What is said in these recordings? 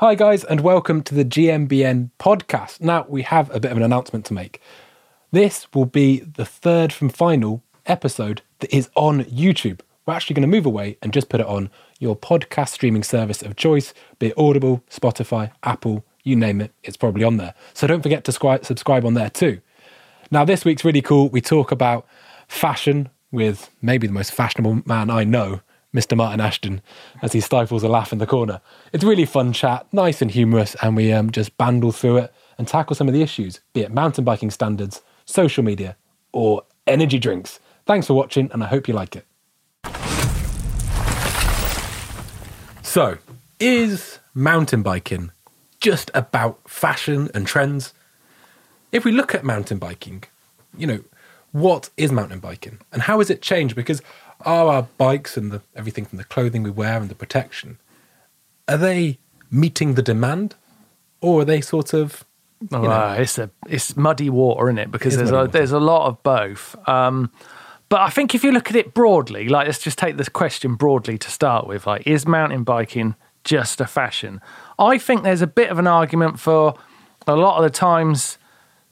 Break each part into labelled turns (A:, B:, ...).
A: Hi, guys, and welcome to the GMBN podcast. Now, we have a bit of an announcement to make. This will be the third from final episode that is on YouTube. We're actually going to move away and just put it on your podcast streaming service of choice, be it Audible, Spotify, Apple, you name it, it's probably on there. So don't forget to scri- subscribe on there too. Now, this week's really cool. We talk about fashion with maybe the most fashionable man I know, Mr. Martin Ashton, as he stifles a laugh in the corner. It's really fun chat, nice and humorous, and we um, just bandle through it and tackle some of the issues, be it mountain biking standards, social media, or energy drinks. Thanks for watching, and I hope you like it. So, is mountain biking just about fashion and trends? If we look at mountain biking, you know, what is mountain biking and how has it changed? Because are our bikes and the, everything from the clothing we wear and the protection, are they meeting the demand or are they sort of
B: Oh, uh, it's a it's muddy water, isn't it? Because there's a,
A: water.
B: there's a lot of both. Um, but I think if you look at it broadly, like let's just take this question broadly to start with, like is mountain biking just a fashion? I think there's a bit of an argument for a lot of the times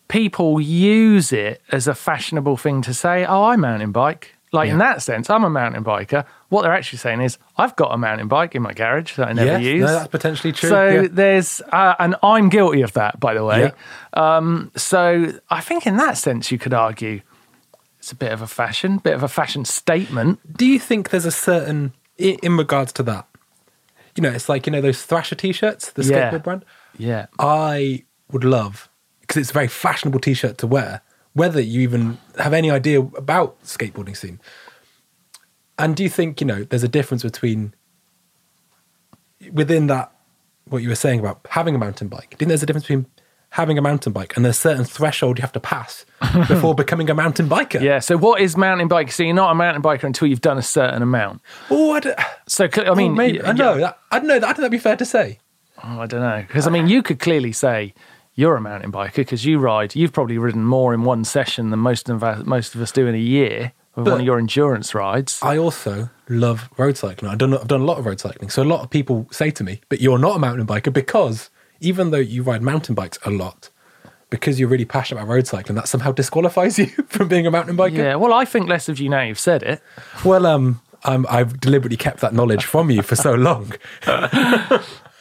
B: people use it as a fashionable thing to say, "Oh, I mountain bike." Like in that sense, I'm a mountain biker. What they're actually saying is, I've got a mountain bike in my garage that I never
A: Yes,
B: use.
A: no, that's potentially true.
B: So
A: yeah.
B: there's, uh, and I'm guilty of that, by the way.
A: Yeah.
B: Um, so I think in that sense, you could argue it's a bit of a fashion, bit of a fashion statement.
A: Do you think there's a certain in regards to that? You know, it's like you know those Thrasher t-shirts, the
B: Yeah.
A: skateboard brand.
B: Yeah.
A: I would love because it's a very fashionable t-shirt to wear, whether you even have any idea about skateboarding scene. And do you think you know there's a difference between within that what you were saying about having a mountain bike? Do you think there's a difference between having a mountain bike and there's a certain threshold you have to pass before becoming a mountain biker?
B: Yeah. So what is mountain bike? So you're not a mountain biker until you've done a certain amount.
A: Oh, I, don't,
B: So I mean, oh,
A: maybe,
B: y-
A: I know that. I don't know. that- I think that'd be fair to say.
B: Oh, I don't know. Because, I mean, you could clearly say you're a mountain biker because you ride, you've probably ridden more in one session than most of us, most of us do in a year with
A: But-
B: one of your endurance rides.
A: I also love road cycling. I've done I've done a lot of road cycling. So a lot of people say to me, "But you're not a mountain biker because even though you ride mountain bikes a lot, because you're really passionate about road cycling, that somehow disqualifies you from being a mountain biker."
B: Yeah. Well, I think less of you now you've said it.
A: Well, um, um, I've deliberately kept that knowledge from you for so long.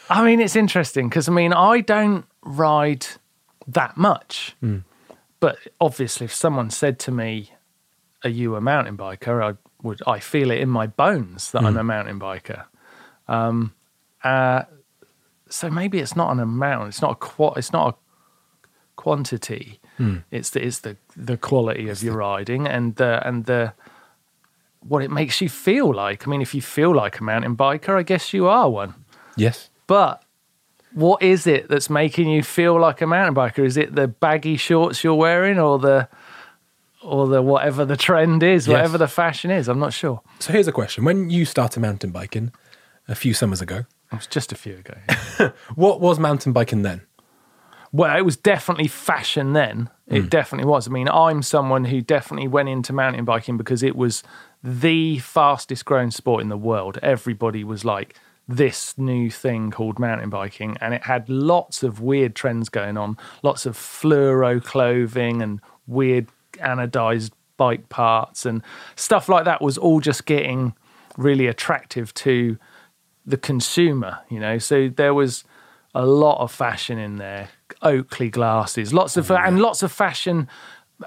B: I mean, it's interesting because I mean, I don't ride that much, but obviously, if someone said to me, "Are you a mountain biker?" I would. I feel it in my bones that I'm a mountain biker. Um, uh, so maybe it's not an amount. It's not a qua- It's not a quantity. It's the it's the the quality of your riding and the and the what it makes you feel like. I mean, if you feel like a mountain biker, I guess you are one.
A: Yes.
B: But what is it that's making you feel like a mountain biker? Is it the baggy shorts you're wearing or the or the whatever the trend is,
A: Yes.
B: whatever the fashion is? I'm not sure.
A: So here's a question: When you started mountain biking a few summers ago,
B: It was just a few ago.
A: what was mountain biking then?
B: well, it was definitely fashion then. It mm. definitely was. I mean, I'm someone who definitely went into mountain biking because it was the fastest growing sport in the world. Everybody was like this new thing called mountain biking, and it had lots of weird trends going on, lots of fluoro clothing and weird anodized bike parts and stuff like that was all just getting really attractive to the consumer, you know. So there was a lot of fashion in there, Oakley glasses, lots of mm, and lots of fashion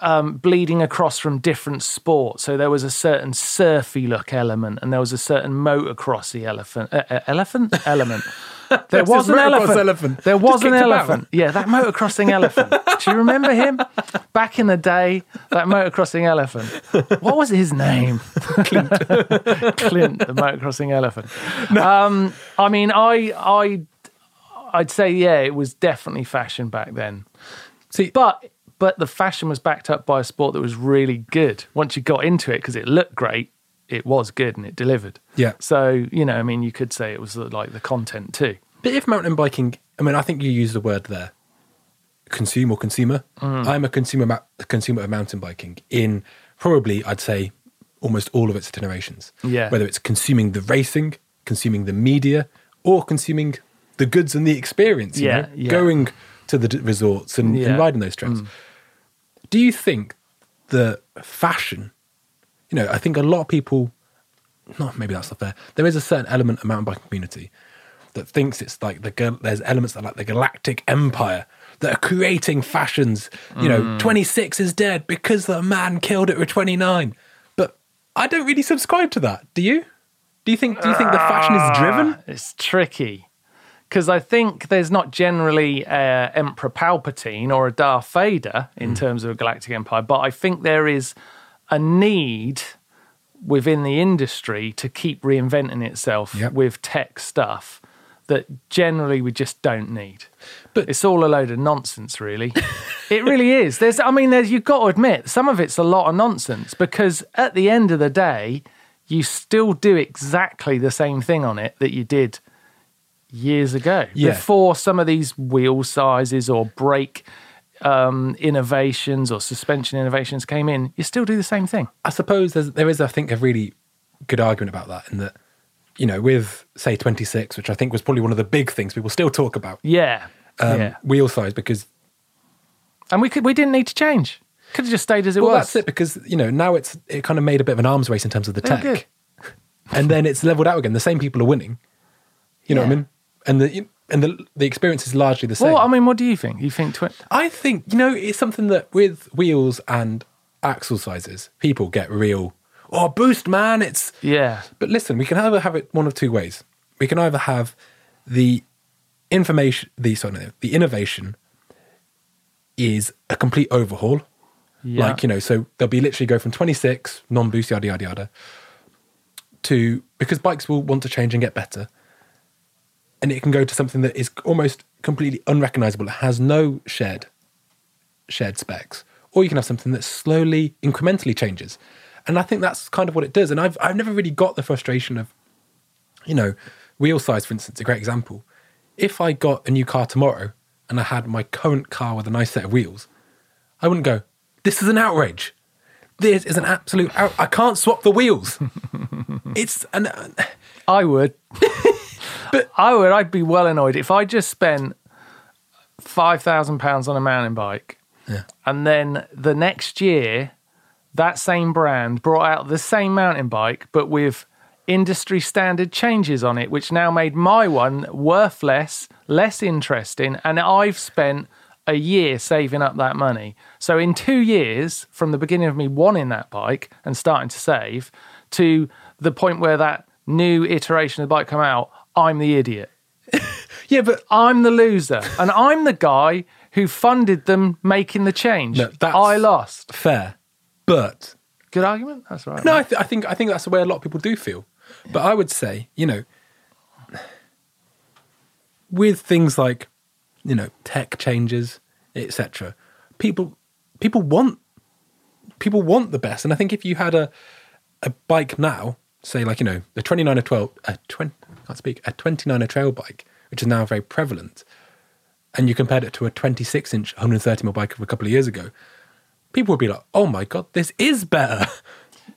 B: um, bleeding across from different sports. So there was a certain surfy look element, and there was a certain motocrossy elephant uh, uh, elephant element. There was an elephant.
A: elephant.
B: There
A: Just
B: was an
A: about.
B: elephant. Yeah, that motocrossing elephant. Do you remember him? Back in the day, that motocrossing elephant. What was his name? Clint. Clint, the motocrossing elephant. Um, I mean, I, I, I'd say, yeah, it was definitely fashion back then.
A: See,
B: But, but the fashion was backed up by a sport that was really good. Once you got into it, because it looked great, it was good and it delivered.
A: Yeah.
B: So you know, I mean, you could say it was like the content too.
A: But if mountain biking, I mean, I think you used the word there, consume or consumer.
B: Mm.
A: I'm a consumer, ma- consumer of mountain biking in probably, I'd say, almost all of its iterations.
B: Yeah.
A: Whether it's consuming the racing, consuming the media, or consuming the goods and the experience. You
B: Yeah,
A: know?
B: yeah.
A: going to the d- resorts and,
B: Yeah.
A: and riding those trails. Do you think the fashion? You know, I think a lot of people. No, maybe that's not fair. There is a certain element of mountain biking community that thinks it's like the there's elements that like the galactic empire that are creating fashions. You know, 26 is dead because the man killed it with 29. But I don't really subscribe to that. Do you? Do you think? Do you think the fashion is driven?
B: Ah, It's tricky because I think there's not generally a Emperor Palpatine or a Darth Vader in hmm. terms of a galactic empire, but I think there is a need within the industry to keep reinventing itself
A: Yep.
B: with tech stuff that generally we just don't need.
A: But-
B: it's all a load of nonsense, really. it really is. There's, I mean, there's, you've got to admit, some of it's a lot of nonsense because at the end of the day, you still do exactly the same thing on it that you did years ago
A: Yeah.
B: before some of these wheel sizes or brake um, innovations or suspension innovations came in. You still do the same thing.
A: I suppose there's, there is, I think, a really good argument about that in that, you know, with say 26, which I think was probably one of the big things people still talk about,
B: Yeah,
A: um,
B: yeah.
A: wheel size, because
B: And we could, we didn't need to change. Could have just stayed as it
A: well,
B: was.
A: that's it. Because you know now it's it kind of made a bit of an arms race in terms of the
B: Oh,
A: tech, and then it's leveled out again. The same people are winning. You know what I mean? And the and the the experience is largely the same.
B: Well, I mean, what do you think? You think twi-
A: I think you know it's something that with wheels and axle sizes, people get real. Oh, boost, man! It's
B: Yeah,
A: But listen, we can either have it one of two ways. We can either have the information, the sorry, no, the innovation is a complete overhaul.
B: yeah.
A: Like, you know, so they'll be literally go from 26, non boost, yada, yada, yada, to because bikes will want to change and get better. And it can go to something that is almost completely unrecognizable. It has no shared shared specs. Or you can have something that slowly, incrementally changes. And I think that's kind of what it does. And I've I've never really got the frustration of, you know, wheel size, for instance, a great example. If I got a new car tomorrow and I had my current car with a nice set of wheels, I wouldn't go, this is an outrage. This is an absolute out. I can't swap the wheels. it's an.
B: Uh, I would.
A: But-
B: I would. I'd be well annoyed if I just spent five thousand pounds on a mountain bike,
A: Yeah.
B: and then the next year, that same brand brought out the same mountain bike, but with industry standard changes on it, which now made my one worth less, less interesting, and I've spent a year saving up that money. So in two years, from the beginning of me wanting that bike and starting to save, to the point where that new iteration of the bike come out, I'm the idiot.
A: Yeah, but
B: I'm the loser, and I'm the guy who funded them making the change.
A: No,
B: I lost.
A: fair. But
B: Good argument. That's right.
A: no, I, th- I think I think that's the way a lot of people do feel. But I would say, you know, with things like, you know, tech changes, etc. People people want people want the best, and I think if you had a a bike now, say like you know the twenty nine or twelve, uh, a twenty I can't speak a 29er trail bike, which is now very prevalent, and you compared it to a twenty six inch one hundred thirty mil bike of a couple of years ago, people would be like, "Oh my god, this is better."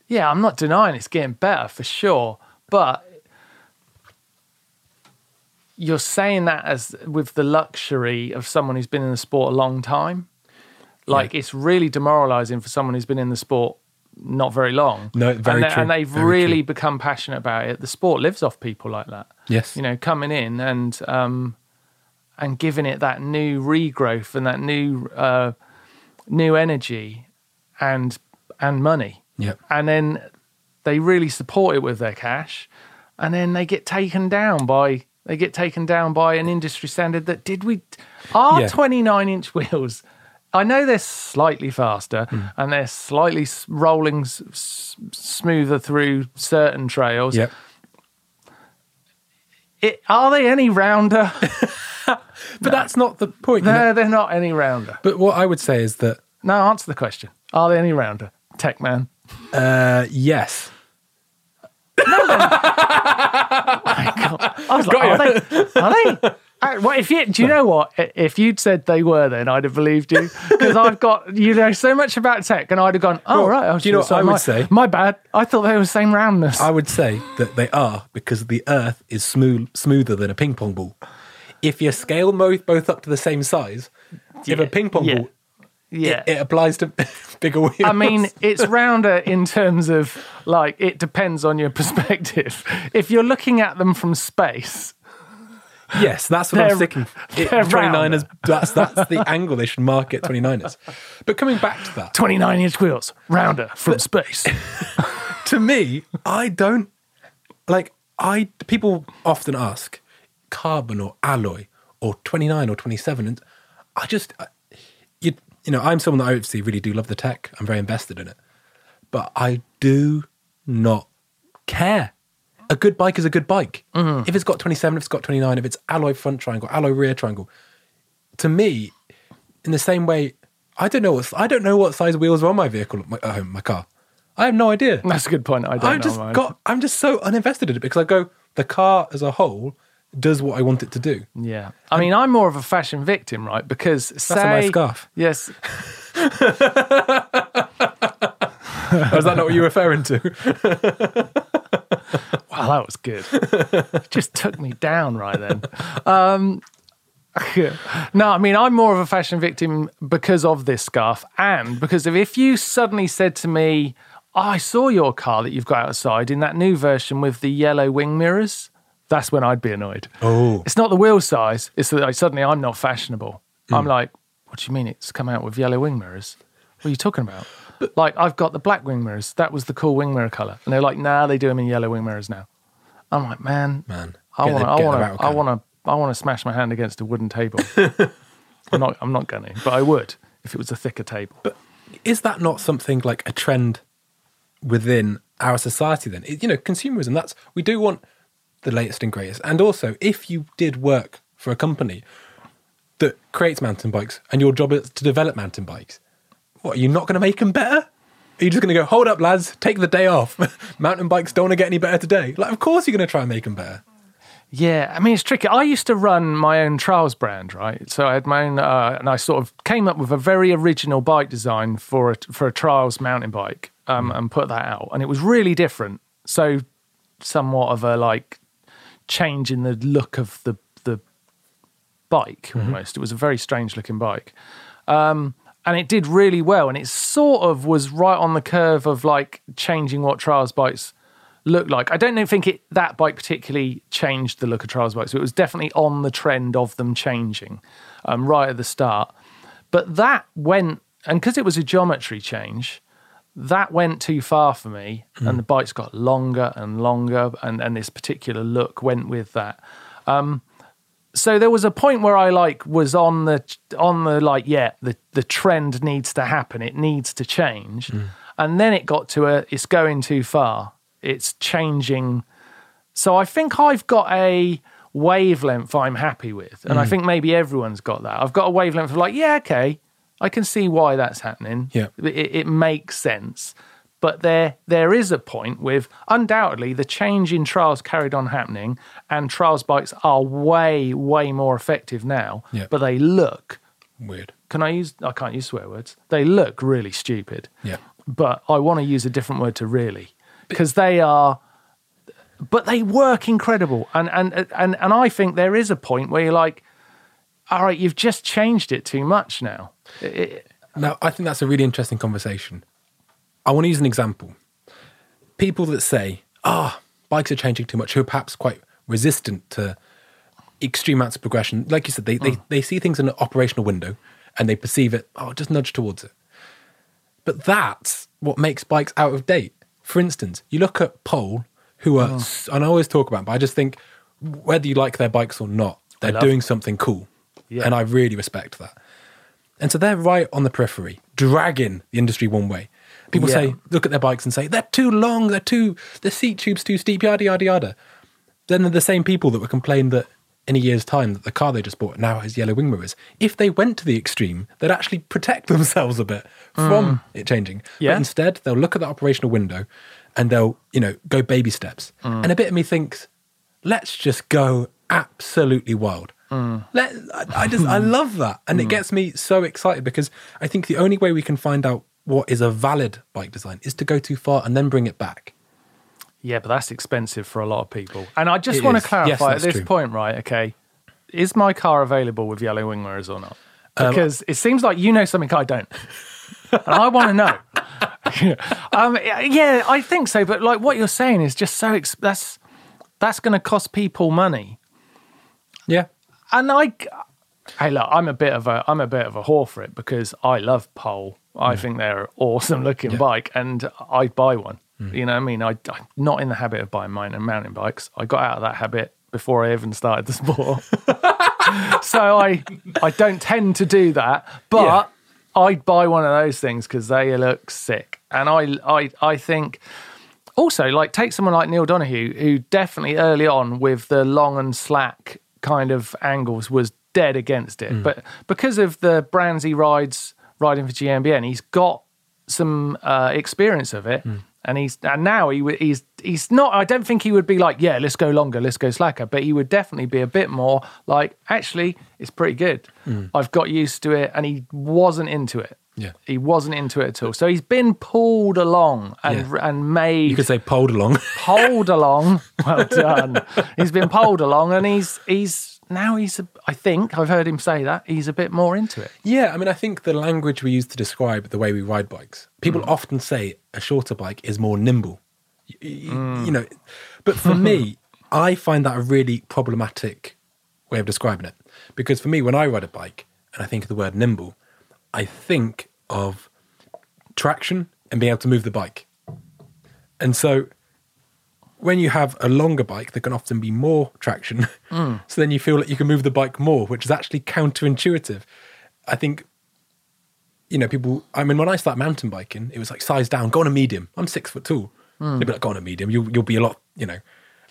B: Yeah, I'm not denying it's getting better for sure, but you're saying that as with the luxury of someone who's been in the sport a long time. Like it's really demoralizing for someone who's been in the sport not very long.
A: No, very
B: and,
A: true,
B: and they've
A: very
B: really
A: true.
B: become passionate about it. The sport lives off people like that.
A: Yes.
B: you know, coming in and um, and giving it that new regrowth and that new uh, new energy and and money
A: Yep.
B: and then they really support it with their cash and then they get taken down by they get taken down by an industry standard that did we our
A: Yeah.
B: 29 inch wheels i know they're slightly faster
A: Hmm.
B: and they're slightly rolling s- s- smoother through certain trails
A: Yep.
B: it, are they any rounder
A: But that's not the point. you know?
B: no they're not any rounder
A: But what I would say is that
B: no answer the question are they any rounder tech man
A: uh, yes,
B: I was like, are they? Are they? Well, if you do you know what? If you'd said they were, then I'd have believed you because I've got you know so much about tech, and I'd have gone, oh
A: Well,
B: right. I was
A: do you know what I
B: my,
A: would say?
B: My bad. I thought they were the same roundness.
A: I would say that they are because the Earth is smooth, smoother than a ping pong ball. if you scale both both up to the same size, if a ping pong
B: yeah.
A: ball,
B: Yeah.
A: it, it applies to bigger wheels.
B: I mean, it's rounder in terms of like it depends on your perspective. If you're looking at them from space,
A: yes, that's what I'm
B: they're-
A: sticking. It,
B: they're
A: 29ers, that's that's the angle they should market 29ers. But coming back to that,
B: 29 inch wheels, rounder from space.
A: to me, I don't like. I people often ask carbon or alloy or 29 or 27, and I just I- you you know I'm someone that I obviously really do love the tech. I'm very invested in it, but I do not care. A good bike is a good bike. Mm-hmm. If it's got 27, if it's got 29, if it's alloy front triangle, alloy rear triangle, to me, in the same way, I don't know what I don't know what size wheels are on my vehicle, my, at home, my car. I have no idea.
B: That's a good point. I don't
A: I
B: know.
A: just
B: mine.
A: got. I'm just so uninvested in it because I go. The car as a whole does what I want it to do.
B: Yeah. I mean, I'm more of a fashion victim, right? Because say,
A: a nice scarf.
B: Yes.
A: Is that not what you're referring to?
B: Wow, that was good. Just took me down right then. Um, no, I mean, I'm more of a fashion victim because of this scarf, and because of if you suddenly said to me, oh, "I saw your car that you've got outside in that new version with the yellow wing mirrors," that's when I'd be annoyed.
A: Oh,
B: It's not the wheel size; it's that like, suddenly I'm not fashionable.
A: Hmm.
B: I'm like, "What do you mean it's come out with yellow wing mirrors?" What are you talking about? Like, I've got the black wing mirrors. That was the cool wing mirror color, and they're like, "Nah, they do them in yellow wing mirrors now." I'm like, man,
A: man.
B: I want to, I want to, I want to, I want to smash my hand against a wooden table. I'm not, I'm not going to, but I would if it was a thicker table.
A: But is that not something like a trend within our society? Then It- you know, consumerism. That's we do want the latest and greatest. And also, if you did work for a company that creates mountain bikes, and your job is to develop mountain bikes, what are you not going to make them better? Are you just going to go, hold up, lads, take the day off? mountain bikes don't want to get any better today. Like, of course you're going to try and make them better.
B: Yeah, I mean it's tricky. I used to run my own trials brand, right? So I had my own, uh, and I sort of came up with a very original bike design for a for a trials mountain bike, um, and put that out, and it was really different. So somewhat of a like change in the look of the the bike almost. It was a very strange looking bike. Um, and it did really well, and it sort of was right on the curve of like changing what trials bikes look like. I don't think it that bike particularly changed the look of trials bikes. It was definitely on the trend of them changing um, right at the start. But that went, and because it was a geometry change, that went too far for me, and the bikes got longer and longer, and and this particular look went with that. Um, so there was a point where I like was on the on the like yeah the the trend needs to happen. It needs to change. Mm. And then it got to a it's going too far. It's changing. So I think I've got a wavelength I'm happy with. And I mm. think maybe everyone's got that. I've got a wavelength of like yeah okay I can see why that's happening.
A: Yeah.
B: it, it makes sense but there there is a point with undoubtedly the change in trials carried on happening and trials bikes are way way more effective now
A: Yeah.
B: but they look
A: Weird.
B: can i use i can't use swear words they look really stupid
A: Yeah.
B: but i want to use a different word to really because they are but they work incredible and and and and i think there is a point where you're like all right you've just changed it too much now It-
A: Now, I think that's a really interesting conversation. I want to use an example. People that say, ah, bikes are changing too much, who are perhaps quite resistant to extreme amounts of progression. Like you said, they, they, they see things in an operational window and they perceive it, oh, just nudge towards it. But that's what makes bikes out of date. For instance, you look at Pole, who are, s- and I always talk about, them, but I just think whether you like their bikes or not, they're doing something cool.
B: Yeah.
A: And I really respect that. And so they're right on the periphery, dragging the industry one way. People
B: Yeah.
A: say, look at their bikes and say, they're too long, they're too, the seat tube's too steep, yada, yada, yada. Then they're the same people that would complain that in a year's time that the car they just bought now has yellow wing mirrors. If they went to the extreme, they'd actually protect themselves a bit from mm. it changing.
B: Yeah.
A: But instead, they'll look at the operational window and they'll, you know, go baby steps. Mm. And a bit of me thinks, let's just go absolutely wild. Mm. Let, I, I just I love that, and it gets me so excited because I think the only way we can find out what is a valid bike design is to go too far and then bring it back.
B: Yeah, but that's expensive for a lot of people. And I just
A: It
B: want
A: is.
B: to clarify
A: Yes,
B: at this
A: true.
B: point, right? Okay. is my car available with yellow wing mirrors or not?
A: Um,
B: Because it seems like you know something I don't, and I want to know. um, yeah, I think so. But like what you're saying is just so ex- that's that's going to cost people money.
A: Yeah.
B: And I, hey, look, I'm a bit of a I'm a bit of a whore for it because I love pole. I think they're an awesome looking bike, and I'd buy one. Mm. You know what I mean? I, I'm not in the habit of buying mine and mountain bikes. I got out of that habit before I even started the sport. so I I don't tend to do that, but
A: Yeah.
B: I'd buy one of those things because they look sick. And I I I think also like take someone like Neil Donoghue, who definitely early on with the long and slack kind of angles was dead against it. Mm. But because of the brands he rides riding for GMBN, he's got some uh, experience of it. Mm. And he's and now he he's he's not. I don't think he would be like, yeah, let's go longer, let's go slacker. But he would definitely be a bit more like, actually, it's pretty good. Mm. I've got used to it, and he wasn't into it.
A: Yeah.
B: he wasn't into it at all. So he's been pulled along and and made
A: You could say pulled along.
B: pulled along. Well done. he's been pulled along, and he's he's now he's. a- I think I've heard him say that he's a bit more into it.
A: Yeah, I mean, I think the language we use to describe the way we ride bikes, people hmm. often say a shorter bike is more nimble. Y- You hmm. know, but for me, I find that a really problematic way of describing it. Because for me, when I ride a bike and I think of the word nimble, I think of traction and being able to move the bike. And so when you have a longer bike, there can often be more traction. Hmm. So then you feel like you can move the bike more, which is actually counterintuitive. I think, you know, people, I mean, when I started mountain biking, it was like size down, go on a medium. I'm six foot tall. Hmm. They'd be like, go on a medium, you'll, you'll be a lot, you know.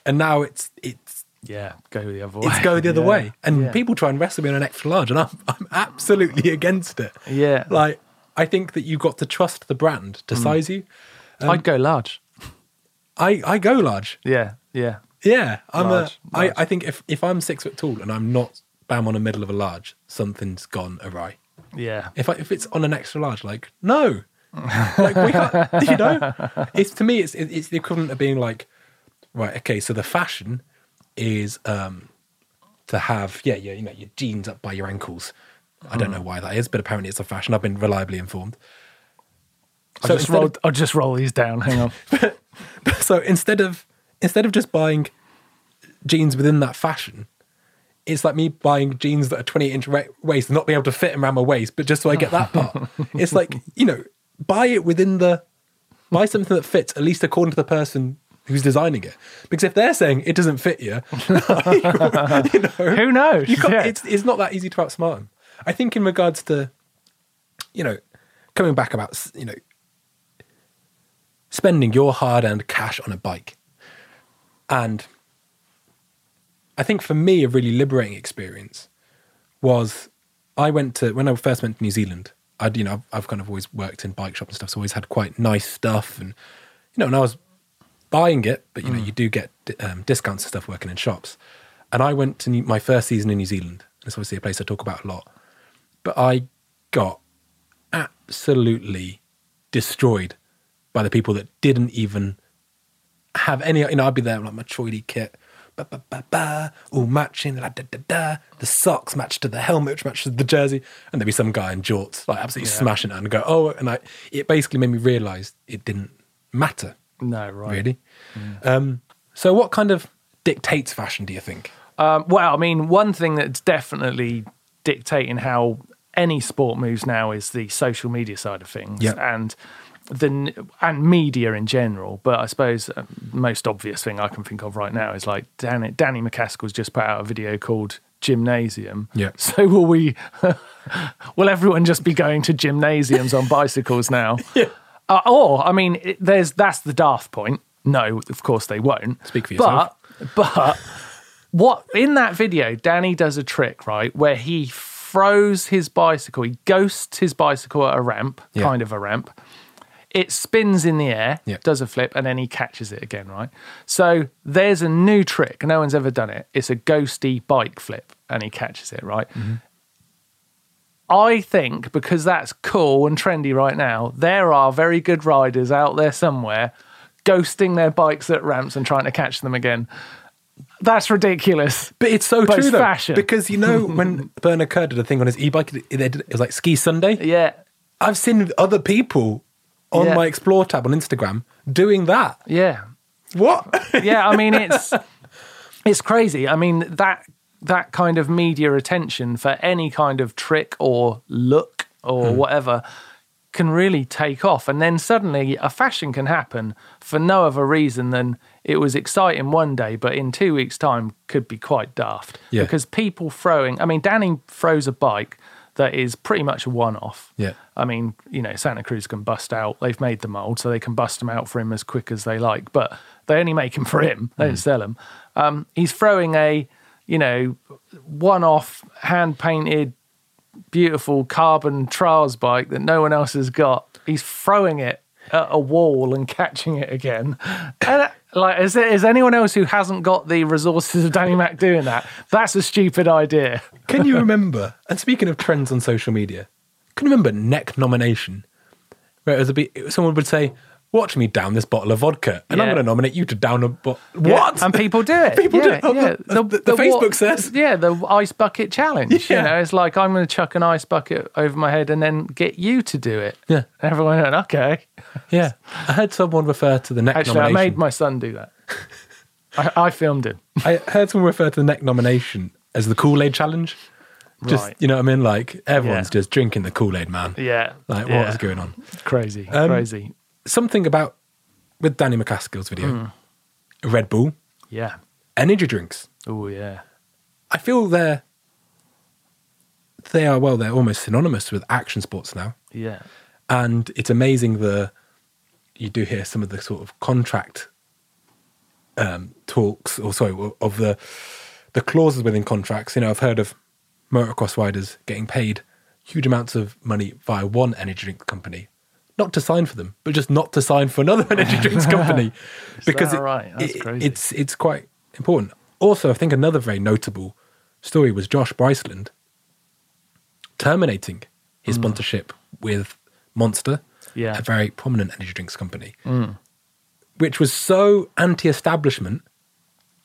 A: And now it's, it's,
B: Yeah, go the other way.
A: it's go the other
B: Yeah.
A: way. And
B: Yeah.
A: people try and wrestle me on an extra large, and I'm, I'm absolutely against it.
B: Yeah.
A: Like, I think that you've got to trust the brand to hmm. size you.
B: I'd um, go large.
A: I, I go large.
B: Yeah, yeah.
A: Yeah, I'm
B: Large,
A: a. I,
B: large.
A: I think if if I'm six foot tall and I'm not bam on the middle of a large, something's gone awry.
B: Yeah.
A: If I, if it's on an extra large, like no, like we can't. You know, it's to me, it's it's the equivalent of being like, right, okay, so the fashion is um to have yeah yeah you know your jeans up by your ankles. I don't know why that is, but apparently it's a fashion. I've been reliably informed. So
B: just
A: instead of-
B: I'll just roll these down. Hang on.
A: so instead of instead of just buying jeans within that fashion, it's like me buying jeans that are 28 inch wa- waist and not being able to fit around my waist, but just so I get that part. it's like, you know, buy it within the, buy something that fits, at least according to the person who's designing it. Because if they're saying it doesn't fit you, you know,
B: Who knows?
A: you
B: Yeah.
A: it's, it's not that easy to outsmart them. I think in regards to, you know, coming back about, you know, spending your hard earned cash on a bike. And I think for me, a really liberating experience was I went to, when I first went to New Zealand, I'd, you know, I've, I've kind of always worked in bike shops and stuff, so always had quite nice stuff. And, you know, and I was buying it, but, you know, you do get um, discounts and stuff working in shops. And I went to New, my first season in New Zealand. It's obviously a place I talk about a lot. But I got absolutely destroyed by the people that didn't even have any. You know, I'd be there like my Troy kit, ba ba ba ba, all matching, la da da da. The socks match to the helmet, which matches the jersey, and there'd be some guy in jorts, like absolutely smashing it, and go, oh, and I. It basically made me realise it didn't matter
B: No, right.
A: really. Um, so, what kind of dictates fashion? Do you think?
B: Um, well, I mean, one thing that's definitely dictating how any sport moves now is the social media side of things,
A: Yeah.
B: and the and media in general. But I suppose uh, most obvious thing I can think of right now is like Danny, Danny MacAskill's just put out a video called Gymnasium.
A: Yeah.
B: So will we? will everyone just be going to gymnasiums on bicycles now?
A: Yeah.
B: Uh, or I mean, it, there's that's the daft point. No, of course they won't.
A: Speak for yourself.
B: But but what in that video, Danny does a trick right where he throws his bicycle, he ghosts his bicycle at a ramp,
A: Yeah.
B: kind of a ramp. It spins in the air,
A: Yeah.
B: does a flip, and then he catches it again, right? So there's a new trick. No one's ever done it. It's a ghosty bike flip, and he catches it, right? Mm-hmm. I think because that's cool and trendy right now, there are very good riders out there somewhere ghosting their bikes at ramps and trying to catch them again. That's ridiculous.
A: But it's so
B: But
A: true
B: it's
A: though,
B: fashion.
A: because you know when Bernard Kerr did a thing on his e-bike, it was like Ski Sunday.
B: Yeah.
A: I've seen other people on
B: Yeah.
A: my Explore tab on Instagram doing that.
B: Yeah.
A: What?
B: yeah, I mean it's it's crazy. I mean that that kind of media attention for any kind of trick or look or hmm. whatever can really take off and then suddenly a fashion can happen for no other reason than it was exciting one day but in 2 weeks time could be quite daft
A: Yeah.
B: because people throwing I mean Danny throws a bike that is pretty much a one off.
A: Yeah.
B: I mean, you know, Santa Cruz can bust out. They've made the mold, so they can bust them out for him as quick as they like. But they only make them for him. They don't sell them. Um, he's throwing a, you know, one-off hand painted, beautiful carbon trials bike that no one else has got. He's throwing it at a wall and catching it again. And like, is there is anyone else who hasn't got the resources of Danny Mac doing that? That's a stupid idea.
A: Can you remember? And speaking of trends on social media, can you remember neck nomination? Where it was a bit, someone would say, "Watch me down this bottle of vodka," and I'm going to nominate you to down a bottle.
B: Yeah,
A: What?
B: And people do it.
A: People do
B: yeah,
A: it. Oh,
B: Yeah.
A: the- the- the Facebook says.
B: Yeah, the ice bucket challenge.
A: Yeah.
B: You know, it's like I'm going to chuck an ice bucket over my head and then get you to do it.
A: Yeah.
B: And everyone went, okay.
A: yeah, I heard someone refer to the neck
B: Actually, I made my son do that. I, I filmed it.
A: I heard someone refer to the neck nomination as the Kool Aid challenge. Just
B: Right.
A: you know what I mean? Like everyone's
B: Yeah.
A: just drinking the Kool Aid, man.
B: Yeah.
A: Like
B: yeah.
A: what is going on?
B: Crazy.
A: Um,
B: crazy.
A: Something about with Danny MacAskill's video,
B: Hmm.
A: Red Bull,
B: Yeah.
A: energy drinks.
B: Oh, yeah.
A: I feel they're they are well, they're almost synonymous with action sports now,
B: Yeah.
A: and it's amazing the you do hear some of the sort of contract um, talks, or sorry, of the the clauses within contracts. You know, I've heard of motocross riders getting paid huge amounts of money via one energy drink company, not to sign for them, but just not to sign for another energy drinks company, because
B: that right?
A: It- it's it's quite important. Also, I think another very notable story was Josh Bryceland terminating his sponsorship with Monster.
B: Yeah.
A: A very prominent energy drinks company, which was so anti-establishment.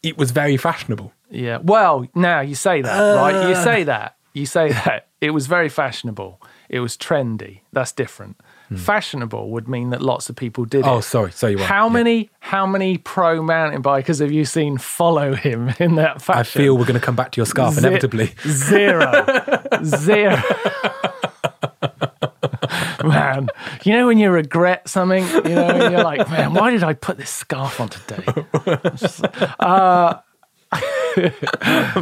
A: It was very fashionable.
B: Yeah. Well, now you say that, right?
A: Uh.
B: You say that. You say that. It was very fashionable. It was trendy. That's different. Fashionable would mean that lots of people did.
A: Oh,
B: it.
A: sorry, sorry, you are.
B: How
A: Yeah.
B: many how many pro mountain bikers have you seen follow him in that fashion?
A: I feel we're going to come back to your scarf
B: Ze-
A: inevitably.
B: Zero. Zero. man, you know when you regret something, you know, and you're like, man, why did I put this scarf on today? Just, uh,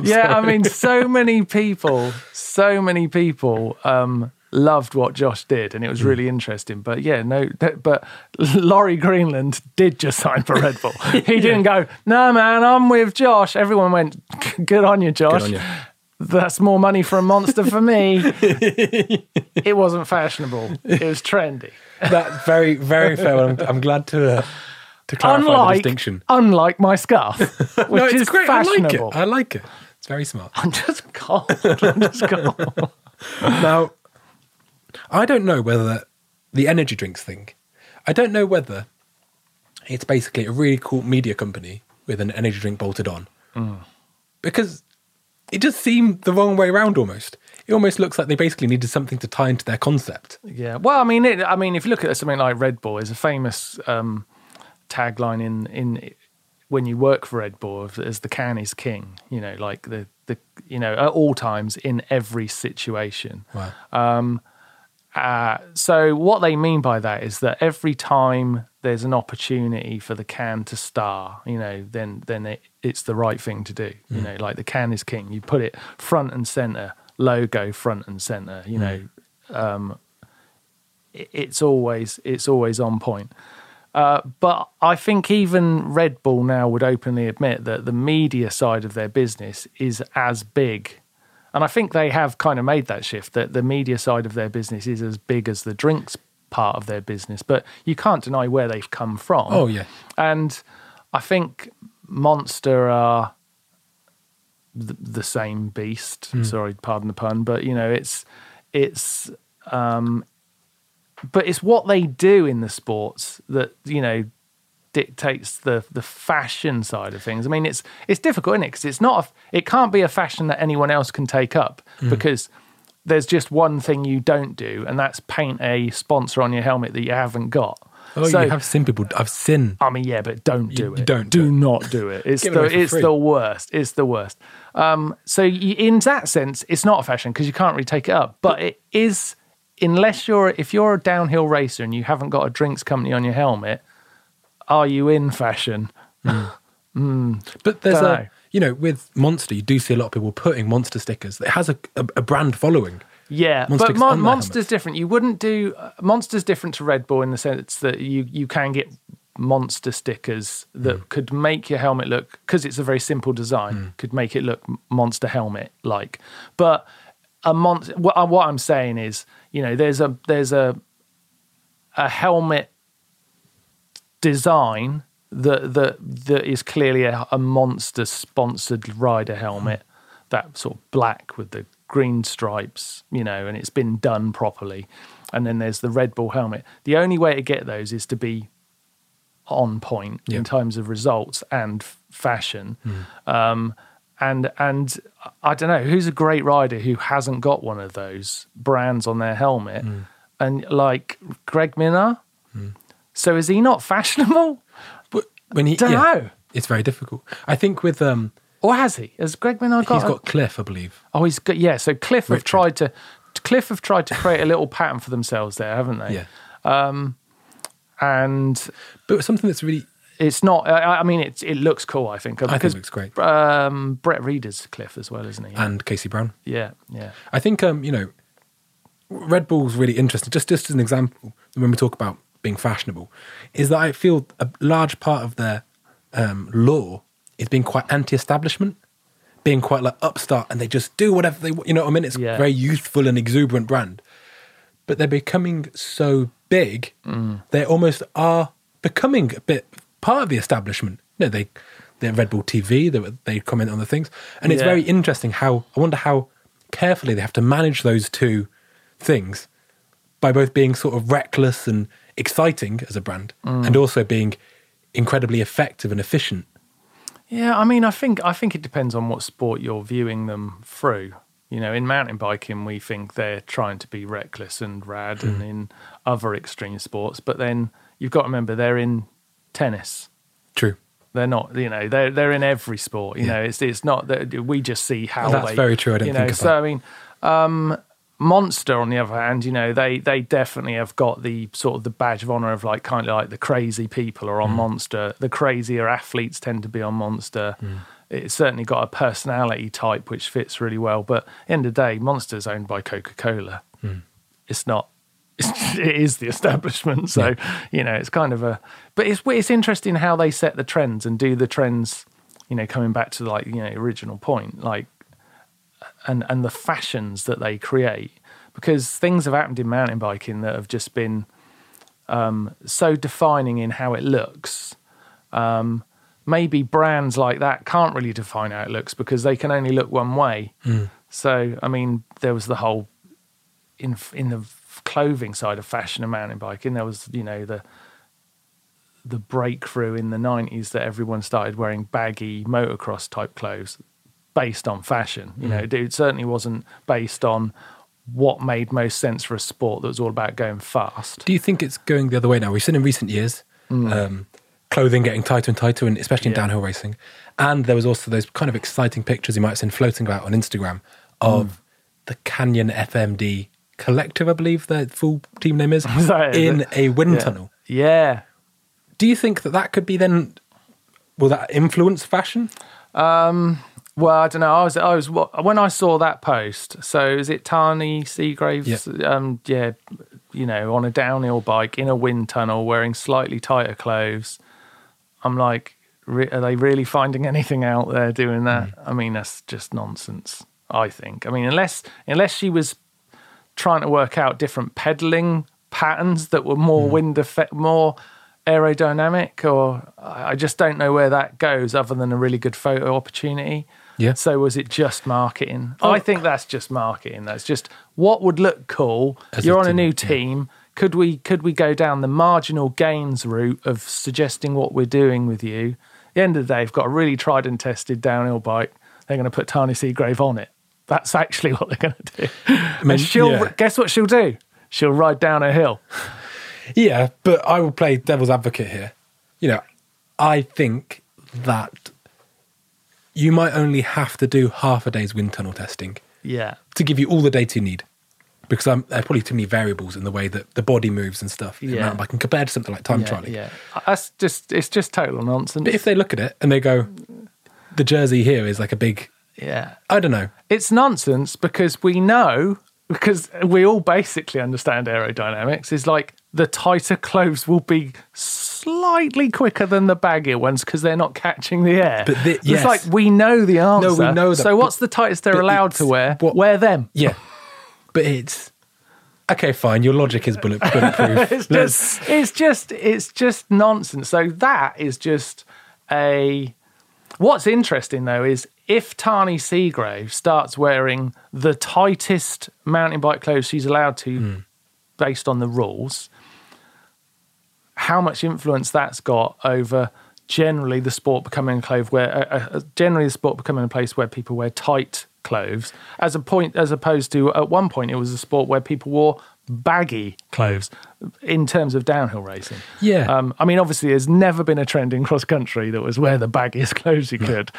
B: yeah, I mean, so many people, so many people um, loved what Josh did, and it was really interesting. But yeah, no, that- but Laurie Greenland did just sign for Red Bull. He didn't go, no, man, I'm with Josh. Everyone went, good on you, Josh.
A: on you.
B: That's more money for a monster for me. it wasn't fashionable. It was trendy.
A: That very, very fair. I'm, I'm glad to uh, to clarify the distinction.
B: unlike my scarf, which
A: No, it's
B: is
A: great. I like it. I like it. It's very smart.
B: I'm just cold. I'm just cold.
A: now, I don't know whether the energy drinks thing. I don't know whether it's basically a really cool media company with an energy drink bolted on, because it just seemed the wrong way around. Almost, it almost looks like they basically needed something to tie into their concept.
B: Yeah. Well, I mean, it, I mean, if you look at something like Red Bull, is a famous um, tagline in in when you work for Red Bull as the can is king. You know, like the the you know at all times in every situation.
A: Wow.
B: Uh, so what they mean by that is that every time there's an opportunity for the can to star, you know, then then it, it's the right thing to do. You know, like the can is king. You put it front and center, logo front and center. You know, um, it, it's always it's always on point. Uh, but I think even Red Bull now would openly admit that the media side of their business is as big. And I think they have kind of made that shift that the media side of their business is as big as the drinks part of their business. But you can't deny where they've come from.
A: Oh yeah.
B: And I think Monster are the, the same beast. Sorry, pardon the pun, but you know, it's it's um but it's what they do in the sports that you know dictates the the fashion side of things. I mean, it's it's difficult, isn't it? Because it's not a, it can't be a fashion that anyone else can take up
A: Mm.
B: because there's just one thing you don't do, and that's paint a sponsor on your helmet that you haven't got.
A: Oh,
B: so,
A: you have seen people. I've seen.
B: I mean, yeah, but don't do
A: you
B: it.
A: don't
B: do
A: do it.
B: not do it. It's
A: Give it
B: the it's
A: free.
B: the worst. It's the worst. Um, so you, in that sense, it's not a fashion because you can't really take it up. But it is, unless you're if you're a downhill racer and you haven't got a drinks company on your helmet, are you in fashion?
A: But there's
B: Dunno.
A: a, you know, with Monster, you do see a lot of people putting Monster stickers. It has a, a, a brand following.
B: Yeah,
A: Monster
B: but Mon- Monster's different. You wouldn't do uh, Monster's different to Red Bull in the sense that you you can get monster stickers that
A: Hmm.
B: could make your helmet look because it's a very simple design could make it look monster helmet like but a monster what, what i'm saying is you know there's a there's a a helmet design that that that is clearly a, a monster sponsored rider helmet that sort of black with the green stripes you know and it's been done properly. And then there's the red bull helmet. The only way to get those is to be on point in terms of results and f- fashion. Hmm. Um and and i don't know who's a great rider who hasn't got one of those brands on their helmet? Hmm. And like greg minnaar hmm. So is he not fashionable
A: But when he,
B: Dunno.
A: it's very difficult. I think with um,
B: or has he has greg minnaar got,
A: He's got Clif, I believe.
B: oh he's got yeah so clif have tried to clif have tried to create a little pattern for themselves there haven't they
A: Yeah, Um,
B: and
A: but something that's really,
B: it's not i, I mean it, it looks cool i think
A: I think
B: because
A: looks great.
B: um, brett rheeder's clif as well isn't he
A: And Casey Brown.
B: yeah yeah
A: I think um, you know, Red Bull's really interesting. Just just as an example, when we talk about being fashionable, is that I feel a large part of their um, law is being quite anti-establishment, being quite like upstart, and they just do whatever they want. You know what I mean? It's
B: Yeah.
A: a very youthful and exuberant brand, but they're becoming so big, they almost are becoming a bit part of the establishment. You know, they they're Red Bull TV. They they comment on the things, and it's
B: Yeah.
A: very interesting how I wonder how carefully they have to manage those two things by both being sort of reckless and exciting as a brand, and also being incredibly effective and efficient.
B: Yeah, I mean, I think I think it depends on what sport you're viewing them through. You know, in mountain biking, we think they're trying to be reckless and rad, and in other extreme sports. But then you've got to remember they're in tennis.
A: True.
B: They're not, you know, they're they're in every sport. You
A: Yeah.
B: know, it's it's not that we just see how
A: That's
B: they.
A: very true. I didn't
B: you know,
A: think
B: so
A: that.
B: I mean, um, Monster on the other hand, you know, they they definitely have got the sort of the badge of honor of like kind of like the crazy people are on
A: Mm.
B: Monster. The crazier athletes tend to be on Monster.
A: Mm.
B: It's certainly got a personality type which fits really well. But end of the day, Monster's owned by Coca Cola.
A: Mm.
B: It's not. It's, it is the establishment, so you know it's kind of a. But it's it's interesting how they set the trends and do the trends. You know, coming back to like you know original point, like and and the fashions that they create because things have happened in mountain biking that have just been um, so defining in how it looks. Um, maybe brands like that can't really define how it looks because they can only look one way. So, I mean, there was the whole in in the clothing side of fashion and mountain biking. There was, you know, the the breakthrough in the nineties that everyone started wearing baggy motocross type clothes based on fashion. You know, it, it certainly wasn't based on what made most sense for a sport that was all about going fast.
A: Do you think it's going the other way now? We've seen in recent years um, clothing getting tighter and tighter, and especially in
B: Mm. Yeah.
A: downhill racing. And there was also those kind of exciting pictures you might have seen floating about on Instagram of
B: Mm.
A: the Canyon FMD Collective, I believe their full team name is,
B: Is that it?
A: in a wind
B: Yeah.
A: tunnel.
B: Yeah.
A: Do you think that that could be then? Will that influence fashion?
B: Well, I don't know. I was, I was when I saw that post. So is it Tahnée Seagraves? Um, yeah, you know, on a downhill bike in a wind tunnel, wearing slightly tighter clothes. I'm like, re- are they really finding anything out there doing that? I mean, that's just nonsense. I think. I mean, unless unless she was trying to work out different pedaling patterns that were more wind effect, more aerodynamic, or I just don't know where that goes other than a really good photo opportunity.
A: Yeah.
B: So was it just marketing? Oh. I think that's just marketing. That's just what would look cool.
A: As
B: You're on a
A: team,
B: new
A: yeah.
B: team. could we could we go down the marginal gains route of suggesting what we're doing with you? At the end of the day, they've got a really tried and tested downhill bike. They're going to put Tahnée Seagrave on it. That's actually what they're going to do.
A: I mean,
B: and she'll
A: yeah.
B: guess what she'll do? She'll ride down a hill.
A: Yeah, but I will play devil's advocate here. You know, I think that you might only have to do half a day's wind tunnel testing
B: Yeah.
A: to give you all the data you need. Because I'm, there are probably too many variables in the way that the body moves and stuff in
B: Yeah.
A: mountain biking compared to something like time
B: yeah,
A: trialing.
B: yeah. That's just it's just total nonsense.
A: But if they look at it and they go, the jersey here is like a big,
B: yeah.
A: I don't know.
B: It's nonsense because we know because we all basically understand aerodynamics is like the tighter clothes will be slightly quicker than the baggier ones because they're not catching the air.
A: But the- yes.
B: It's like we know the answer.
A: No, we know that,
B: So
A: but-
B: what's the tightest they're allowed to wear?
A: what-
B: wear them.
A: Yeah. but it's, okay, fine. Your logic is bullet, bulletproof.
B: It's just, it's just, it's just nonsense. So that is just a. What's interesting though is if Tahnée Seagrave starts wearing the tightest mountain bike clothes she's allowed to,
A: Hmm.
B: based on the rules, how much influence that's got over generally the sport becoming a clothes where uh, uh, generally the sport becoming a place where people wear tight clothes as a point as opposed to at one point it was a sport where people wore baggy clothes in terms of downhill racing
A: Yeah.
B: um, i mean obviously there's never been a trend in cross country that was wear the baggiest clothes you could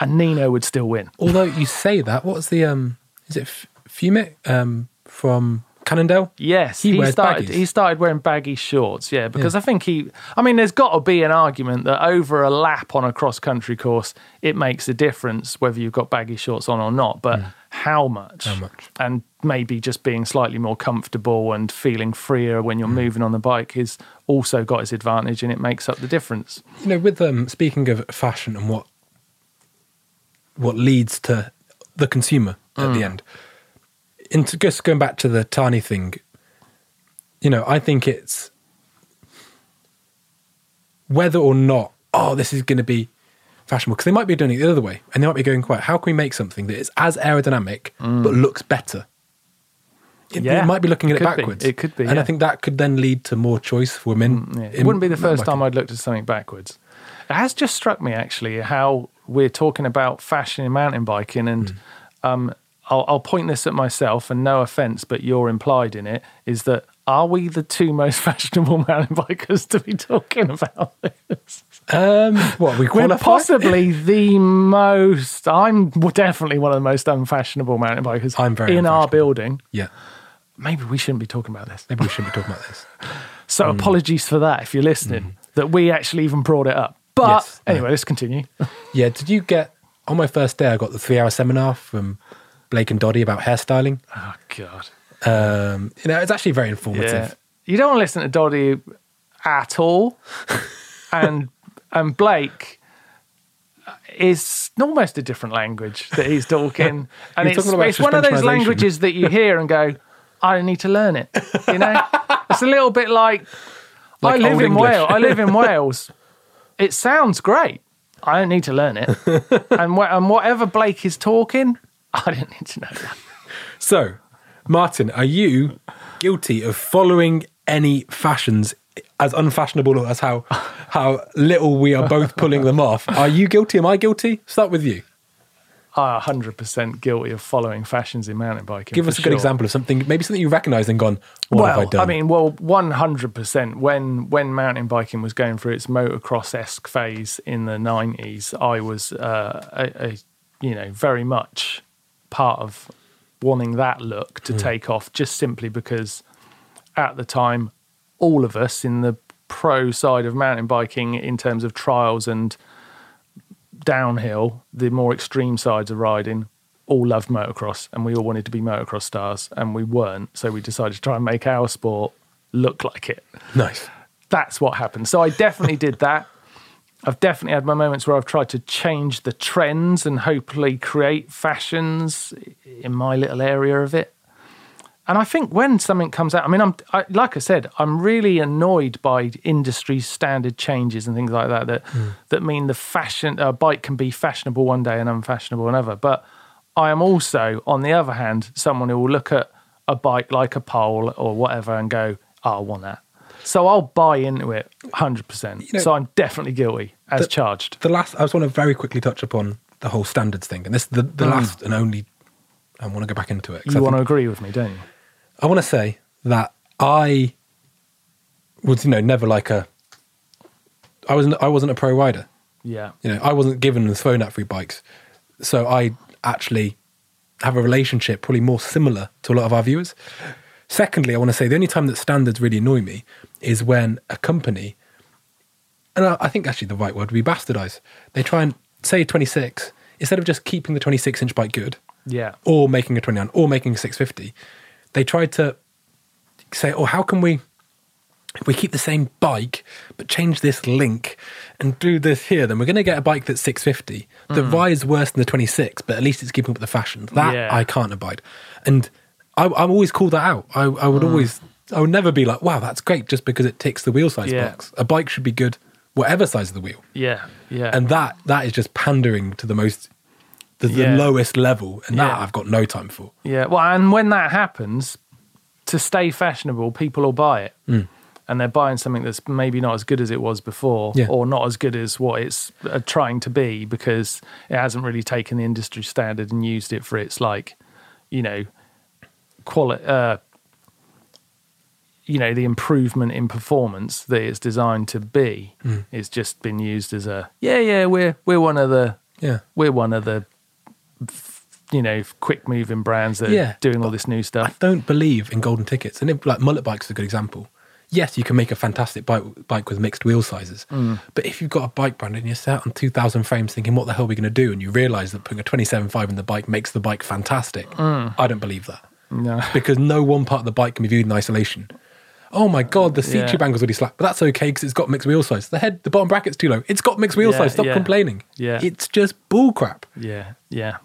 B: and nino would still win
A: Although you say that, what's the, um, is it F- Fumic um, from Cannondale?
B: Yes,
A: He
B: he, started.
A: baggies.
B: He started wearing baggy shorts. Yeah, because I think he. I mean, there's got to be an argument that over a lap on a cross country course, it makes a difference whether you've got baggy shorts on or not. But how much?
A: How much?
B: And maybe just being slightly more comfortable and feeling freer when you're moving on the bike is also got its advantage, and it makes up the difference.
A: You know, with um, speaking of fashion and what what leads to the consumer at the end, into just going back to the Tahnée thing, you know, I think it's whether or not, oh, this is going to be fashionable, because they might be doing it the other way, and they might be going quite, how can we make something that is as aerodynamic mm. but looks better? It,
B: Yeah,
A: it might be looking at it
B: be.
A: backwards.
B: It could be,
A: and I think that could then lead to more choice for women.
B: Mm, yeah. It wouldn't be the first time I'd looked at something backwards. It has just struck me actually how we're talking about fashion in mountain biking, and mm. um, I'll, I'll point this at myself, and no offense, but you're implied in it is that are we the two most fashionable mountain bikers to be talking about this?
A: Um, what we
B: We're
A: qualify?
B: possibly the most. I'm definitely one of the most unfashionable mountain bikers
A: I'm very
B: in our building.
A: Yeah,
B: Maybe we shouldn't be talking about this.
A: maybe we shouldn't be talking about this.
B: So
A: Hmm.
B: apologies for that if you're listening, that we actually even brought it up. But
A: Yes, no.
B: anyway, let's continue.
A: Yeah, did you get on my first day? I got the three-hour seminar from Blake and Doddy about hairstyling.
B: oh God,
A: Um, you know, it's actually very informative.
B: yeah. You don't want to listen to Doddy at all, and and Blake is almost a different language that he's talking, and it's,
A: talking
B: it's one of those languages that you hear and go, I don't need to learn it. You know, it's a little bit like,
A: Like
B: I live in Wales. I live in Wales. It sounds great. I don't need to learn it, and wh- and whatever Blake is talking, I don't need to know that.
A: So, Martyn, are you guilty of following any fashions as unfashionable as how how little we are both pulling them off? Are you guilty? Am I guilty? Start with you.
B: I'm 100% guilty of following fashions in mountain biking.
A: Give us a good example of something, maybe something you recognise and gone. What have I
B: well,
A: done?
B: mean, well, 100%. When when mountain biking was going through its motocross esque phase in the 90s, I was, uh, a, a, you know, very much part of wanting that look to hmm. take off just simply because at the time, all of us in the pro side of mountain biking, in terms of trials and downhill, the more extreme sides of riding, all loved motocross and we all wanted to be motocross stars and we weren't. So we decided to try and make our sport look like it.
A: nice.
B: That's what happened. So I definitely did that. I've definitely had my moments where I've tried to change the trends and hopefully create fashions in my little area of it. And I think when something comes out, I mean, I'm I, like I said, I'm really annoyed by industry standard changes and things like that that hmm. that mean the fashion a bike can be fashionable one day and unfashionable another. But I am also, on the other hand, someone who will look at a bike like a pole or whatever and go, oh, I want that. So I'll buy into it 100%.
A: know-
B: so I'm definitely guilty as
A: The-
B: charged.
A: The last, I just want to very quickly touch upon the whole standards thing, and this the the mm. last and only. I want to go back into it. 'cause I
B: You want to agree with me, don't you?
A: I want to say that I was, you know, never like a. I wasn't. I wasn't a pro rider.
B: Yeah.
A: You know, I wasn't given and thrown at free bikes, so I actually have a relationship probably more similar to a lot of our viewers. Secondly, I want to say the only time that standards really annoy me is when a company, and I, I think actually the right word would be bastardize. They try and say 26 instead of just keeping the 26 inch bike good,
B: Yeah.
A: or making a 29 or making a 650 they tried to say oh how can we if we keep the same bike but change this link and do this here then we're going to get a bike that's 650 that mm. rides worse than the 26 but at least it's keeping up with the fashion that
B: Yeah.
A: i can't abide and I, i'm always call that out i, I would always i would never be like wow that's great just because it ticks the wheel size
B: Yeah.
A: box a bike should be good whatever size of the wheel
B: Yeah. Yeah.
A: and that that is just pandering to the most the, the lowest level and that i've got no time for
B: Yeah, well, and when that happens, to stay fashionable, people will buy it. And they're buying something that's maybe not as good as it was before,
A: Yeah.
B: or not as good as what it's uh, trying to be because it hasn't really taken the industry standard and used it for its, like, you know, quality, uh, you know, the improvement in performance that it's designed to be. It's just been used as a, yeah, yeah, we're, we're one of the,
A: yeah
B: we're one of the you know quick moving brands that
A: Yeah,
B: are doing all this new stuff.
A: I don't believe in golden tickets. And it, like mullet bikes is a good example. Yes, you can make a fantastic bike, bike with mixed wheel sizes.
B: Mm.
A: But if you've got a bike brand and you're sat on 2,000 frames thinking, what the hell are we going to do? And you realize that putting a 27.5 in the bike makes the bike fantastic.
B: Mm.
A: I don't believe that.
B: No
A: Because no one part of the bike can be viewed in isolation. Oh my God, the seat
B: Yeah.
A: tube angle's really slack. But that's okay because it's got mixed wheel size. The head, the bottom bracket's too low. It's got mixed wheel
B: Yeah,
A: size. Stop
B: yeah.
A: complaining.
B: Yeah.
A: It's just bull crap.
B: yeah yeah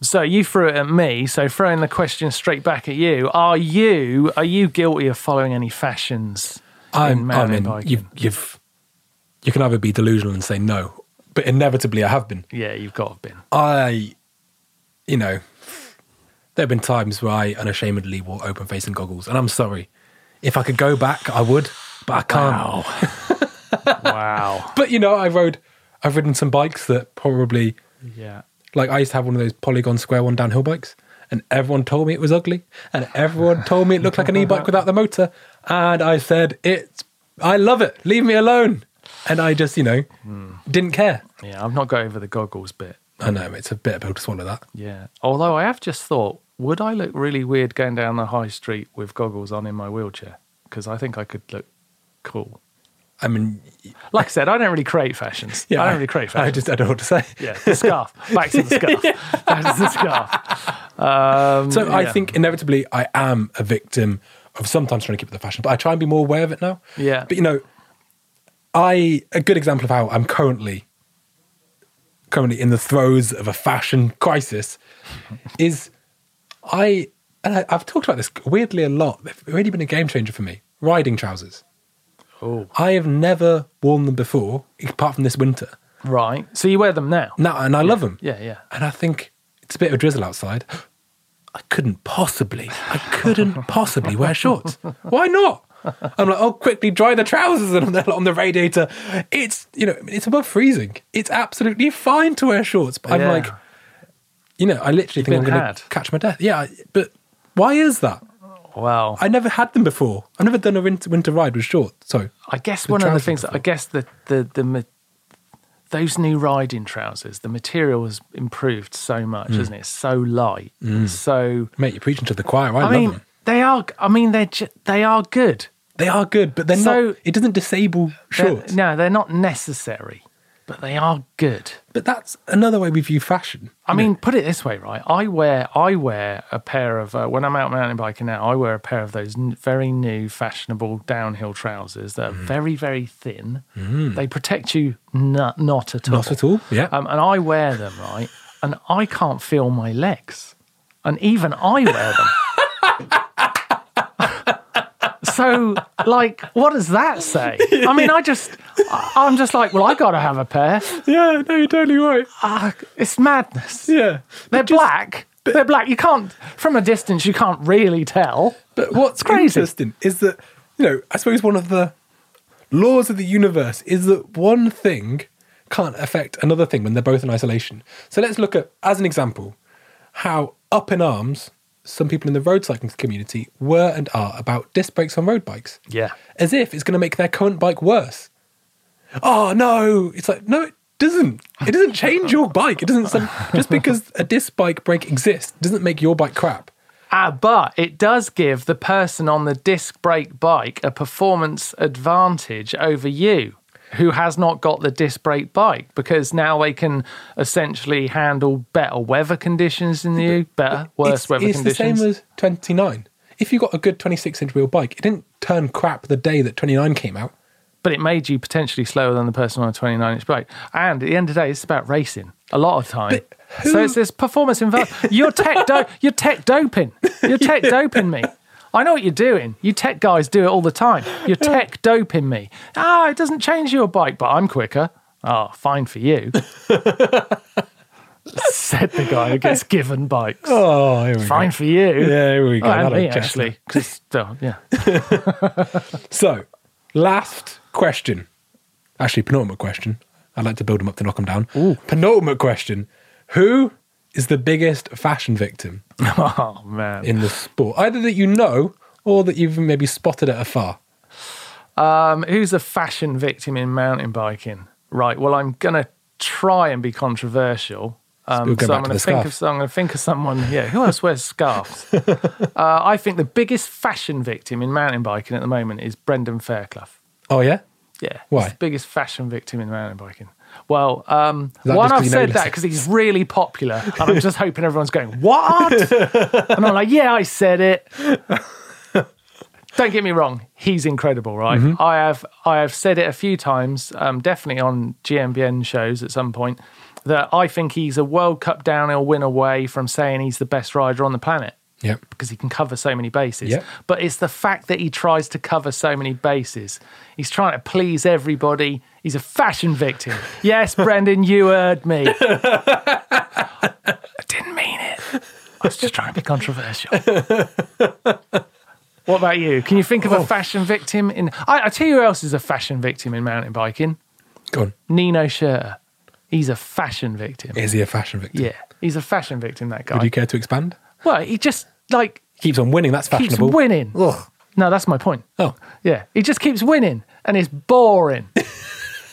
B: so you threw it at me so throwing the question straight back at you are you are you guilty of following any fashions
A: I'm,
B: mountain
A: in.
B: biking?
A: You've, you've, you can either be delusional and say no, but inevitably I have been.
B: yeah you've got to have been
A: I, you know, there have been times where I unashamedly wore open facing goggles, and I'm sorry. If I could go back, I would, but I can't.
B: wow.
A: But you know, I rode, I've ridden some bikes that probably,
B: yeah.
A: like I used to have one of those Polygon Square One downhill bikes, and everyone told me it was ugly, and everyone told me it looked like an e-bike without the motor, and I said it's, I love it, leave me alone, and I just, you know, hmm. didn't care.
B: yeah i've not got over the goggles bit.
A: I know it's a bit of a pill to swallow that.
B: yeah. Although i have just thought would i look really weird going down the high street with goggles on in my wheelchair because i think i could look cool
A: I mean,
B: Like I said, I don't really create fashions. Yeah, I don't really create fashions.
A: I just I don't know what to say.
B: yeah, the scarf. Back to the scarf. Back to the scarf. Um,
A: So I
B: yeah.
A: think inevitably I am a victim of sometimes trying to keep up the fashion, but I try and be more aware of it now.
B: Yeah.
A: But you know, I a good example of how I'm currently currently in the throes of a fashion crisis is I and I, I've talked about this weirdly a lot. They've really been a game changer for me. Riding trousers.
B: Oh,
A: I have never worn them before, apart from this winter.
B: right. So you wear them now?
A: No, and I love them.
B: Yeah, yeah.
A: And I think it's a bit of a drizzle outside. I couldn't possibly, I couldn't possibly wear shorts. Why not? I'm like, oh, quickly dry the trousers on the, on the radiator. It's, you know, it's above freezing. It's absolutely fine to wear shorts. But I'm
B: Yeah.
A: like, you know, I literally think I'm going to catch my death. Yeah, but why is that?
B: Wow.
A: I never had them before. I've never done a winter, winter ride with shorts. So,
B: I guess one of the things. I guess the the the those new riding trousers, the material has improved so much,
A: Mm.
B: hasn't it? It's so light, so.
A: mate, you're preaching to the choir. I,
B: I mean,
A: them.
B: they are. I mean, they're ju- they are good.
A: They are good, but they're
B: So-
A: not, it doesn't disable
B: They're- no, they're not necessary, but they are good.
A: But that's another way we view fashion.
B: I mean, put it this way, right? I wear I wear a pair of uh, when I'm out mountain biking now. I wear a pair of those n- very new fashionable downhill trousers that are
A: Mm.
B: very very thin. They protect you not not at all.
A: Not at all. Yeah.
B: Um, and I wear them right, and I can't feel my legs, and even I wear them. so, like, what does that say? I mean, I just, I'm just like, well, I got to have a pair.
A: yeah, no, you're totally right.
B: Ah, it's madness.
A: Yeah.
B: They're black. But, They're black. You can't, from a distance, you can't really tell.
A: But what's
B: crazy.
A: interesting is that you know, I suppose one of the laws of the universe is that one thing can't affect another thing when they're both in isolation. So let's look at, as an example, how up in arms some people in the road cycling community were and are about disc brakes on road bikes,
B: Yeah.
A: as if it's going to make their current bike worse. Oh no! It's like no, it doesn't. It doesn't change your bike. It doesn't. Some, just because a disc bike brake exists doesn't make your bike crap.
B: Ah, but it does give the person on the disc brake bike a performance advantage over you who has not got the disc brake bike because now they can essentially handle better weather conditions than you, better, worse
A: it's,
B: weather
A: it's
B: conditions.
A: the same as 29. If you got a good 26 inch wheel bike, it didn't turn crap the day that 29 came out.
B: but it made you potentially slower than the person on a 29 inch bike. And at the end of the day, it's about racing a lot of time.
A: But who-
B: So it's this performance involved. You're tech, do- you're tech doping. You're tech doping me. I know what you're doing. You tech guys do it all the time. You're tech doping me. Ah, it doesn't change your bike, but I'm quicker. Oh, fine for you. Said the guy who gets given bikes.
A: Oh, here we
B: Fine for you.
A: Yeah, here we go.
B: Oh, and me, actually. 'Cause- oh, yeah.
A: So, last question. Actually, penultimate question. I'd like to build them up to knock them down. Penultimate question. Who is the biggest fashion victim
B: Oh, man.
A: in the sport? Either that you know or that you've maybe spotted at afar.
B: Um, who's a fashion victim in mountain biking? Right. Well, I'm gonna try and be controversial. Um, so I'm gonna think
A: scarf.
B: of. I'm gonna think of someone. Yeah. Who else wears scarves? uh, I think the biggest fashion victim in mountain biking at the moment is Brendan Fairclough.
A: Oh, yeah?
B: Yeah.
A: Why?
B: He's the biggest fashion victim in mountain biking. Well, um, one, I've said that because he's really popular, and I'm just hoping everyone's going, "What?" and I'm like, "Yeah, I said it." Don't get me wrong, he's incredible, right?
A: Mm-hmm.
B: I have I have said it a few times, um, definitely on GMBN shows at some point, that I think he's a World Cup downhill win away from saying he's the best rider on the planet
A: Yep.
B: because he can cover so many bases.
A: Yep.
B: But it's the fact that he tries to cover so many bases. He's trying to please everybody. He's a fashion victim. Yes, Brendan, you heard me. I didn't mean it. I was just trying to be controversial. what about you? Can you think of a oh. fashion victim in? I, I tell you who else is a fashion victim in mountain biking.
A: Go on.
B: Nino Schurter. He's a fashion victim.
A: Is he a fashion victim?
B: Yeah, he's a fashion victim. That guy.
A: Would you care to expand?
B: Well, he just like
A: Keeps on winning. That's
B: keeps
A: fashionable.
B: winning.
A: Ugh.
B: No, that's my point.
A: Oh,
B: Yeah, he just keeps winning, and it's boring.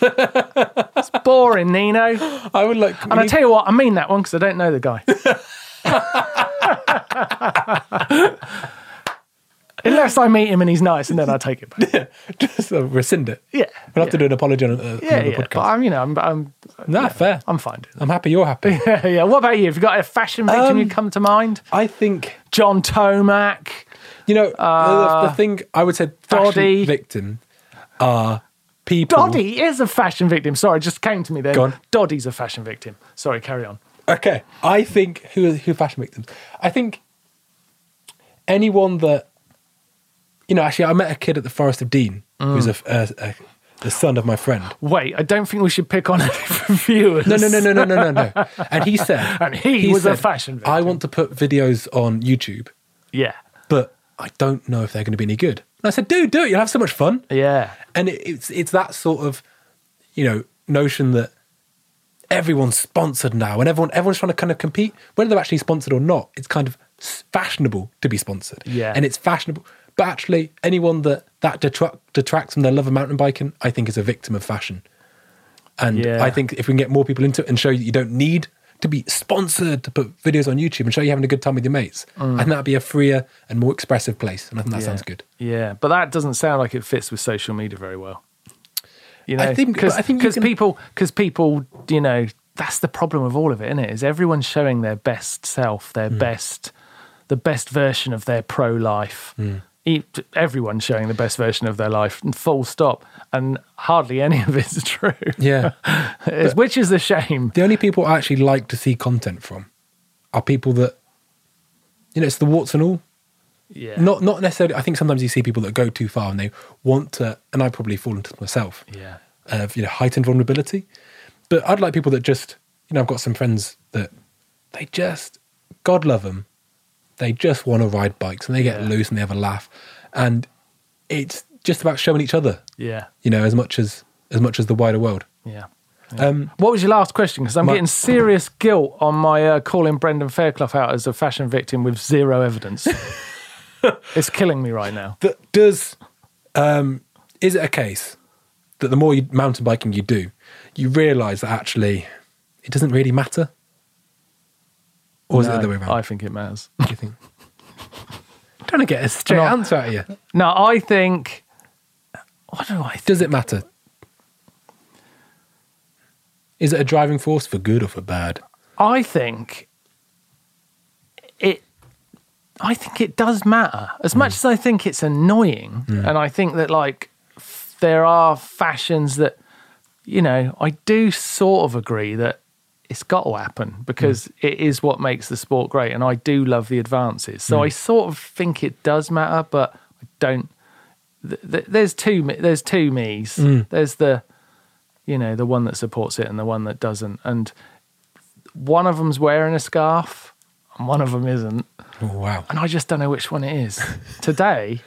B: it's boring, Nino.
A: I would like.
B: And I tell you what, I mean that one because I don't know the guy. Unless I meet him and he's nice, and then I take it back. yeah.
A: just uh, rescind it.
B: Yeah,
A: We'll have to do an apology on uh,
B: yeah,
A: another
B: yeah. But. I'm, you know, I'm, I'm,
A: Nah, fair.
B: I'm fine.
A: I'm happy you're happy.
B: that. yeah. What about you? Have you got a fashion victim
A: Um,
B: you come to mind?
A: I think
B: John Tomac.
A: you know the, the thing I would say fashion
B: Uh, Doddy.
A: victim are people.
B: Doddy is a fashion victim. Sorry, just came to me then.
A: Go on.
B: Doddy's a fashion victim. Sorry, carry on.
A: Okay, I think who who are fashion victims? I think anyone that you know. Actually, I met a kid at the Forest of Dean who's a, a, a the son of my friend.
B: Wait, I don't think we should pick on viewers.
A: No, no, no, no, no, no, no, no. And he said,
B: And he was a fashion victim.
A: I want to put videos on YouTube,
B: Yeah,
A: but I don't know if they're going to be any good. And I said, dude, do it. You'll have so much fun.
B: yeah,
A: and it, it's it's that sort of you know notion that everyone's sponsored now and everyone everyone's trying to kind of compete whether they're actually sponsored or not it's kind of fashionable to be sponsored
B: Yeah.
A: and it's fashionable but actually anyone that that detract, detracts from their love of mountain biking i think is a victim of fashion and
B: Yeah.
A: i think if we can get more people into it and show you that you don't need to be sponsored to put videos on youtube and show you having a good time with your mates i think that'd be a freer and more expressive place and i think that
B: Mm. yeah.
A: sounds good
B: Yeah, but that doesn't sound like it fits with social media very well. You know,
A: I think- but I think you
B: because
A: can-
B: people, because people, you know, that's the problem with all of it, isn't it? Is everyone's showing their best self, their
A: Hmm.
B: best, the best version of their pro life.
A: Hmm.
B: E- Everyone's showing the best version of their life, and full stop. And hardly any of it's true.
A: yeah
B: It's- which is a shame.
A: the only people I actually like to see content from are people that you know it's the warts and all
B: Yeah.
A: not not necessarily i think sometimes you see people that go too far and they want to and i probably fall into myself
B: Yeah.
A: of you know heightened vulnerability but i'd like people that just you know i've got some friends that they just god love them they just want to ride bikes and they get
B: Yeah.
A: loose and they have a laugh and it's just about showing each other,
B: Yeah.
A: you know, as much as as much as the wider world.
B: Yeah.
A: Um,
B: What was your last question? Because I'm
A: My-
B: getting serious guilt on my uh, calling Brendan Fairclough out as a fashion victim with zero evidence. it's killing me right now.
A: th- does um, is it a case that the more you, mountain biking you do, you realise that actually it doesn't really matter, or is it the other way around?
B: I think it matters.
A: What do you think? I'm trying to get a straight
B: No.
A: answer out of you.
B: No, I think. What do I think?
A: Does it matter? Is it a driving force for good or for bad?
B: I think it. I think it does matter as hmm. much as I think it's annoying, hmm. and I think that like f- there are fashions that you know I do sort of agree that it's got to happen because hmm. it is what makes the sport great, and I do love the advances. So hmm. I sort of think it does matter, but I don't. Th- th- there's two. There's two me's. Hmm. There's the, you know, the one that supports it and the one that doesn't, and one of them's wearing a scarf and one of them isn't.
A: Oh wow!
B: And I just don't know which one it is. Today,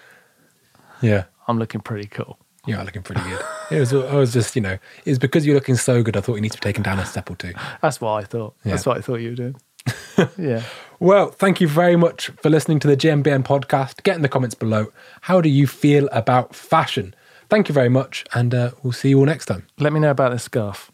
A: Yeah,
B: I'm looking pretty cool.
A: You are looking pretty good. It was. I was just, you know, it's because you're looking so good. I thought you need to be taken down a step or two.
B: That's what I thought. That's what I thought you were doing. yeah.
A: Well, thank you very much for listening to the GMBN podcast. Get in the comments below. How do you feel about fashion? Thank you very much, and uh, we'll see you all next time.
B: Let me know about this scarf.